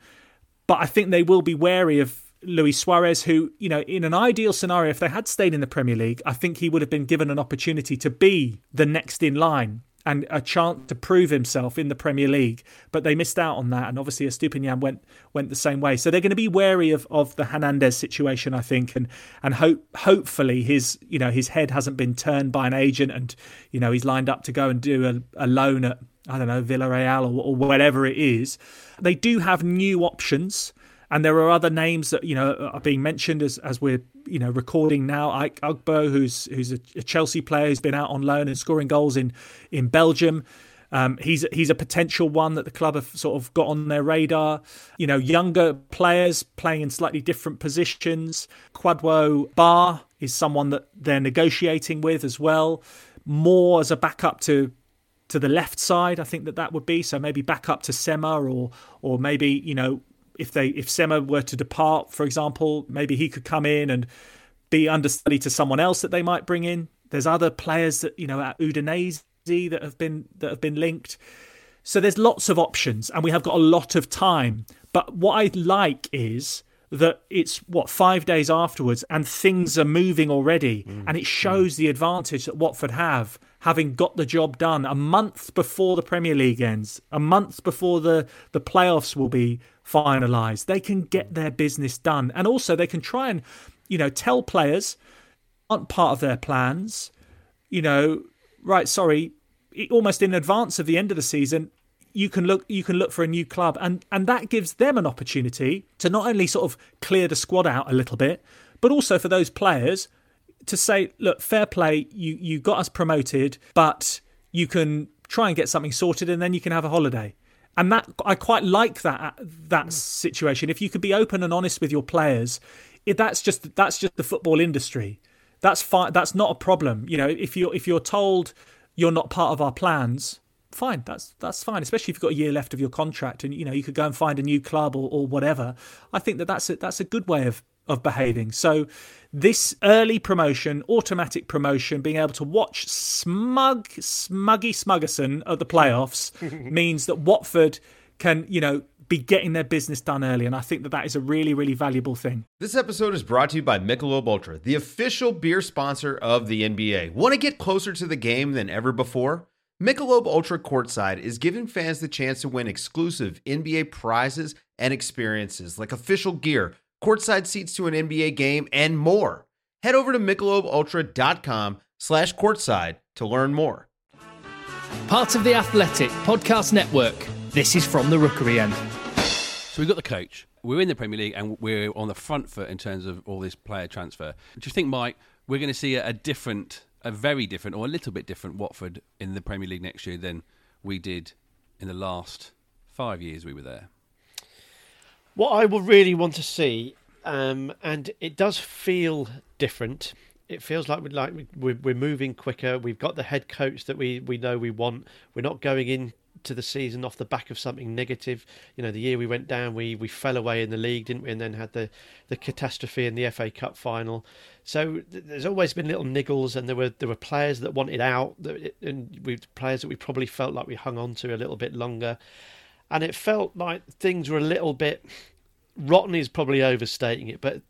But I think they will be wary of Luis Suarez, who, you know, in an ideal scenario, if they had stayed in the Premier League, I think he would have been given an opportunity to be the next in line and a chance to prove himself in the Premier League. But they missed out on that, and obviously Estupiñán went went the same way. So they're going to be wary of, of the Hernandez situation, I think, and and hope hopefully his you know his head hasn't been turned by an agent, and you know he's lined up to go and do a, a loan at I don't know, Villarreal or, or whatever it is. They do have new options. And there are other names that you know are being mentioned as as we're you know recording now. Ike Ugbo, who's who's a, a Chelsea player, who's been out on loan and scoring goals in in Belgium. Um, he's he's a potential one that the club have sort of got on their radar. You know, younger players playing in slightly different positions. Kwadwo Baah is someone that they're negotiating with as well, more as a backup to to the left side. I think that that would be so maybe back up to Sema or or maybe you know if they if Sema were to depart, for example, maybe he could come in and be understudy to someone else that they might bring in. There's other players that you know at Udinese that have been that have been linked. So there's lots of options, and we have got a lot of time. But what I like is that it's what five days afterwards, and things are moving already, mm. and it shows mm. the advantage that Watford have having got the job done a month before the Premier League ends, a month before the, the playoffs will be finalised. They can get their business done. And also, they can try and, you know, tell players aren't part of their plans, you know, right, sorry, almost in advance of the end of the season, you can look you can look for a new club and and that gives them an opportunity to not only sort of clear the squad out a little bit but also for those players to say, look, fair play, you you got us promoted, but you can try and get something sorted, and then you can have a holiday. And that I quite like that that situation. If you could be open and honest with your players, that's just that's just the football industry. That's fine. That's not a problem. You know, if you're if you're told you're not part of our plans, fine. That's that's fine. Especially if you've got a year left of your contract, and you know you could go and find a new club or, or whatever. I think that that's a, that's a good way of of behaving. So this early promotion, automatic promotion, being able to watch smug, smuggy Smuggerson at the playoffs means that Watford can, you know, be getting their business done early. And I think that that is a really, really valuable thing. This episode is brought to you by Michelob Ultra, the official beer sponsor of the NBA. Want to get closer to the game than ever before? Michelob Ultra Courtside is giving fans the chance to win exclusive NBA prizes and experiences like official gear courtside seats to an NBA game, and more. Head over to MichelobUltra.com slash courtside to learn more. Part of the Athletic Podcast Network. This is from the Rookery end. So we've got the coach. We're in the Premier League and we're on the front foot in terms of all this player transfer. Do you think, Mike, we're going to see a, a different, a very different, or a little bit different Watford in the Premier League next year than we did in the last five years we were there? What I will really want to see, um, and it does feel different. It feels like we're like we're, we're moving quicker. We've got the head coach that we, we know we want. We're not going in to the season off the back of something negative. You know, the year we went down, we we fell away in the league, didn't we? And then had the the catastrophe in the FA Cup final. So th- there's always been little niggles, and there were there were players that wanted out, that, and we players that we probably felt like we hung on to a little bit longer and it felt like things were a little bit rotten is probably overstating it, but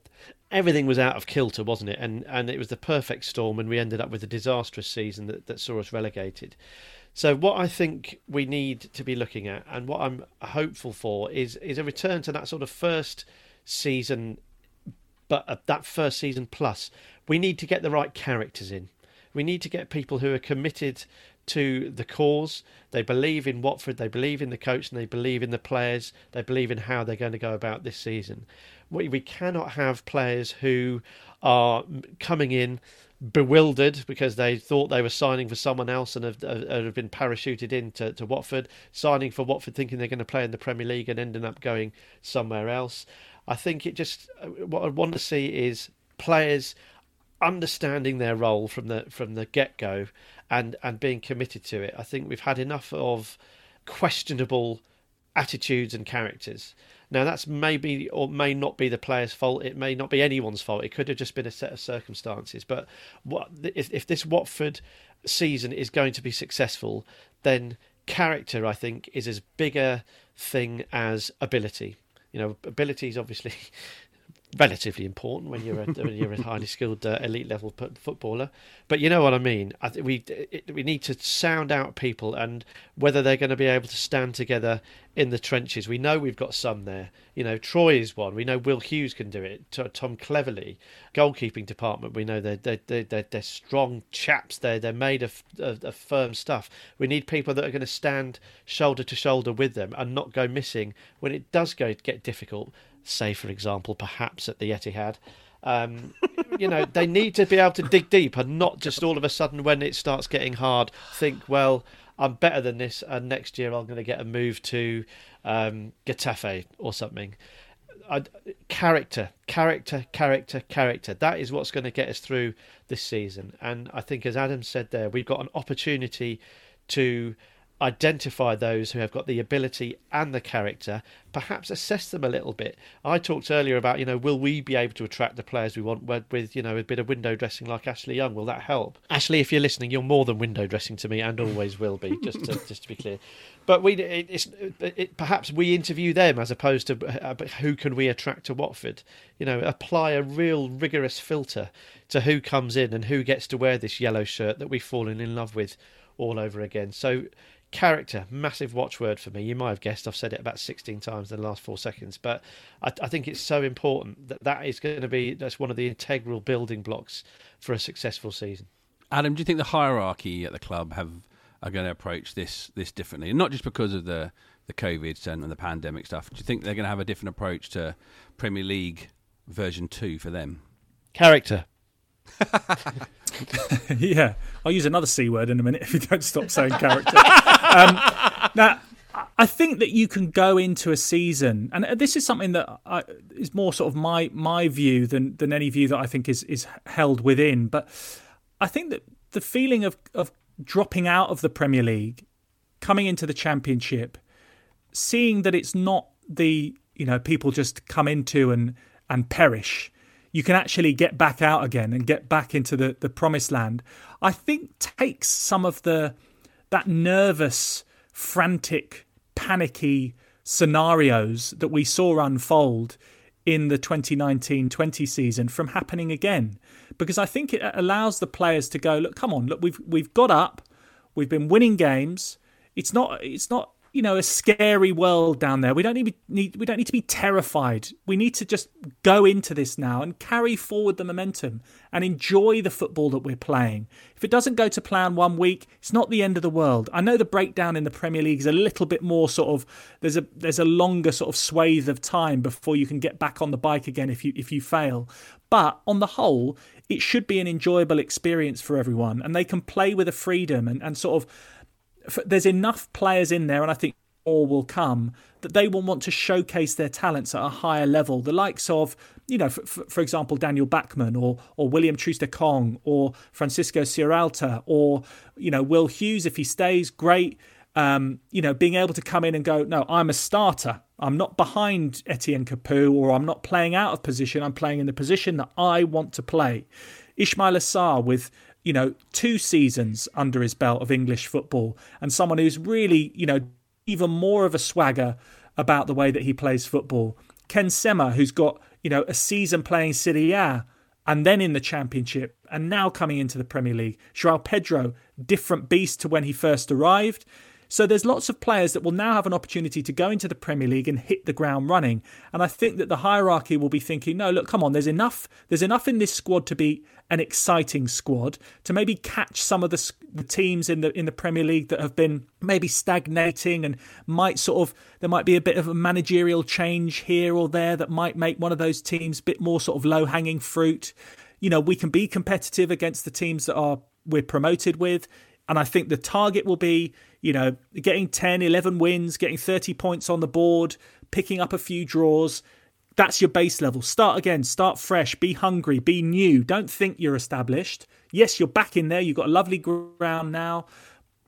everything was out of kilter, wasn't it? And and it was the perfect storm, and we ended up with a disastrous season that, that saw us relegated. So what I think we need to be looking at, and what I'm hopeful for, is is a return to that sort of first season, but uh, that first season plus. We need to get the right characters in. We need to get people who are committed to the cause. They believe in Watford, they believe in the coach, and they believe in the players. They believe in how they're going to go about this season. We, we cannot have players who are coming in bewildered because they thought they were signing for someone else and have, have been parachuted into to Watford, signing for Watford thinking they're going to play in the Premier League and ending up going somewhere else. I think it just uh, what I want to see is players understanding their role from the from the get go and and being committed to it. I think we've had enough of questionable attitudes and characters. Now that's maybe or may not be the player's fault. It may not be anyone's fault. It could have just been a set of circumstances. But what if if this Watford season is going to be successful, then character I think is as big a thing as ability. You know, ability is obviously relatively important when you're a, when you're a highly skilled uh, elite level footballer. But you know what I mean. I think we it, we need to sound out people and whether they're going to be able to stand together in the trenches. We know we've got some there. You know, Troy is one. We know Will Hughes can do it. Tom Cleverley, goalkeeping department. We know they're they're they're, they're, they're strong chaps. They're they're made of, of, of firm stuff. We need people that are going to stand shoulder to shoulder with them and not go missing when it does go get difficult say, for example, perhaps at the Etihad. Um, you know, they need to be able to dig deep and not just all of a sudden when it starts getting hard think, well, I'm better than this, and next year I'm going to get a move to um, Getafe or something. I, character, character, character, character. That is what's going to get us through this season. And I think, as Adam said there, we've got an opportunity to identify those who have got the ability and the character, perhaps assess them a little bit. I talked earlier about, you know, will we be able to attract the players we want with, you know, a bit of window dressing like Ashley Young? Will that help? Ashley, if you're listening, you're more than window dressing to me and always will be, just to, just to be clear. But we, it, it's, it, perhaps we interview them as opposed to uh, who can we attract to Watford. You know, apply a real rigorous filter to who comes in and who gets to wear this yellow shirt that we've fallen in love with all over again. So character, massive watchword for me. You might have guessed I've said it about 16 times in the last four seconds, but I, I think it's so important that that is going to be that's one of the integral building blocks for a successful season. Adam, do you think the hierarchy at the club have are going to approach this this differently, and not just because of the the COVID and the pandemic stuff? Do you think they're going to have a different approach to Premier League version two for them? Character. yeah, I'll use another c word in a minute if you don't stop saying character. um, now, I think that you can go into a season, and this is something that I, is more sort of my my view than than any view that I think is is held within. But I think that the feeling of of dropping out of the Premier League, coming into the Championship, seeing that it's not the you know people just come into and and perish you can actually get back out again and get back into the, the promised land, I think takes some of the that nervous, frantic, panicky scenarios that we saw unfold in the 2019-20 season from happening again. Because I think it allows the players to go look come on look we've we've got up. We've been winning games. It's not it's not you know a scary world down there. We don't need, need we don't need to be terrified. We need to just go into this now and carry forward the momentum and enjoy the football that we're playing. If it doesn't go to plan one week, it's not the end of the world. I know the breakdown in the Premier League is a little bit more sort of there's a there's a longer sort of swathe of time before you can get back on the bike again if you if you fail. But on the whole, it should be an enjoyable experience for everyone and they can play with a freedom and, and sort of there's enough players in there, and I think more will come that they will want to showcase their talents at a higher level. The likes of, you know, for, for, example, Daniel Bachmann or or William Troost-Ekong or Francisco Sierralta or you know Will Hughes if he stays, great. Um, you know, being able to come in and go, no, I'm a starter. I'm not behind Etienne Capoue or I'm not playing out of position. I'm playing in the position that I want to play. Ismaila Sarr with you know, two seasons under his belt of English football and someone who's really, you know, even more of a swagger about the way that he plays football. Ken Sema, who's got, you know, a season playing Serie A and then in the Championship, and now coming into the Premier League. Joao Pedro, different beast to when he first arrived. So there's lots of players that will now have an opportunity to go into the Premier League and hit the ground running. And I think that the hierarchy will be thinking, no, look, come on, there's enough. There's enough in this squad to be an exciting squad to maybe catch some of the, the teams in the in the Premier League that have been maybe stagnating and might sort of there might be a bit of a managerial change here or there that might make one of those teams a bit more sort of low hanging fruit. You know, we can be competitive against the teams that are we're promoted with. And I think the target will be, you know, getting 10, 11 wins, getting 30 points on the board, picking up a few draws. That's your base level. Start again, start fresh, be hungry, be new. Don't think you're established. Yes, you're back in there. You've got a lovely ground now.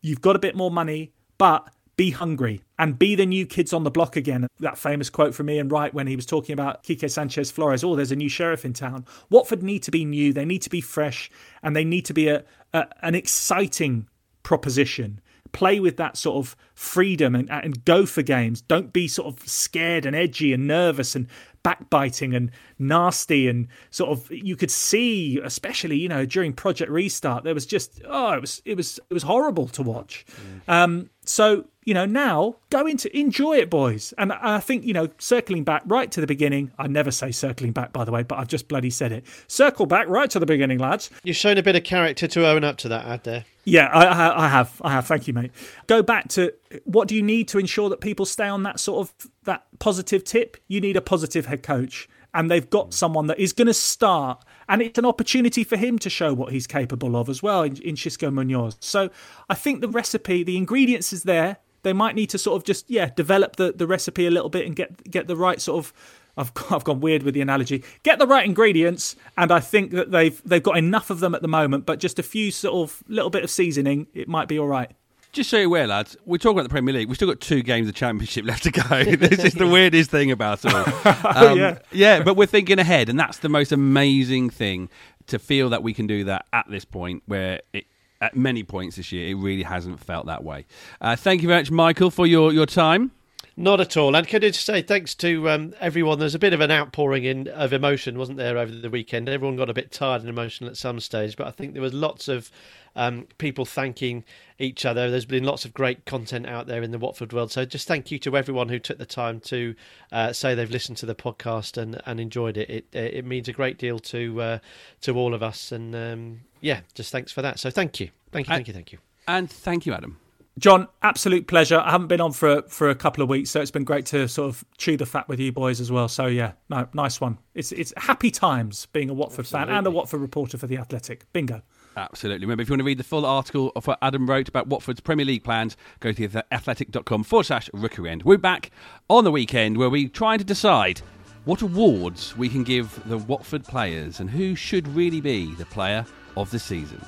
You've got a bit more money, but be hungry and be the new kids on the block again. That famous quote from Ian Wright when he was talking about Quique Sanchez Flores. Oh, there's a new sheriff in town. Watford need to be new. They need to be fresh and they need to be a, a an exciting proposition. Play with that sort of freedom and, and go for games. Don't be sort of scared and edgy and nervous and backbiting and nasty and sort of you could see especially you know during project restart there was just oh it was it was it was horrible to watch mm. um, so you know now go into enjoy it boys and i think you know circling back right to the beginning i never say circling back by the way but i've just bloody said it circle back right to the beginning lads you've shown a bit of character to own up to that ad there yeah, I, I, have. I have. Thank you, mate. Go back to what do you need to ensure that people stay on that sort of that positive tip? You need a positive head coach, and they've got someone that is going to start, and it's an opportunity for him to show what he's capable of as well in, in Munoz. So I think the recipe, the ingredients is there. They might need to sort of just yeah develop the, the recipe a little bit and get get the right sort of I've I've gone weird with the analogy. Get the right ingredients, and I think that they've they've got enough of them at the moment. But just a few sort of little bit of seasoning, it might be all right. Just so you're aware, lads, we're talking about the Premier League. We've still got two games of Championship left to go. this is the weirdest thing about it all. Um, yeah. yeah, but we're thinking ahead, and that's the most amazing thing to feel that we can do that at this point where it, at many points this year, it really hasn't felt that way. Uh, thank you very much, Michael, for your, your time. Not at all. And can I just say thanks to um, everyone? There's a bit of an outpouring in of emotion, wasn't there, over the weekend? Everyone got a bit tired and emotional at some stage, but I think there was lots of um, people thanking each other. There's been lots of great content out there in the Watford world. So just thank you to everyone who took the time to uh, say they've listened to the podcast and, and enjoyed it. It it means a great deal to uh, to all of us. And um, yeah, just thanks for that. So thank you, thank you, thank you, thank you, and thank you, Adam. John, absolute pleasure. I haven't been on for for a couple of weeks, so it's been great to sort of chew the fat with you boys as well. So yeah, no, nice one. It's it's happy times being a Watford Absolutely. fan and a Watford reporter for the Athletic. Bingo. Absolutely. Remember, if you want to read the full article of what Adam wrote about Watford's Premier League plans, go to theathletic.com forward slash rookery end. We're back on the weekend where we're trying to decide what awards we can give the Watford players and who should really be the player of the season.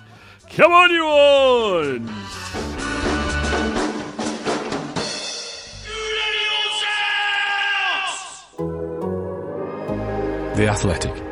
Come on, you Horns! The Athletic.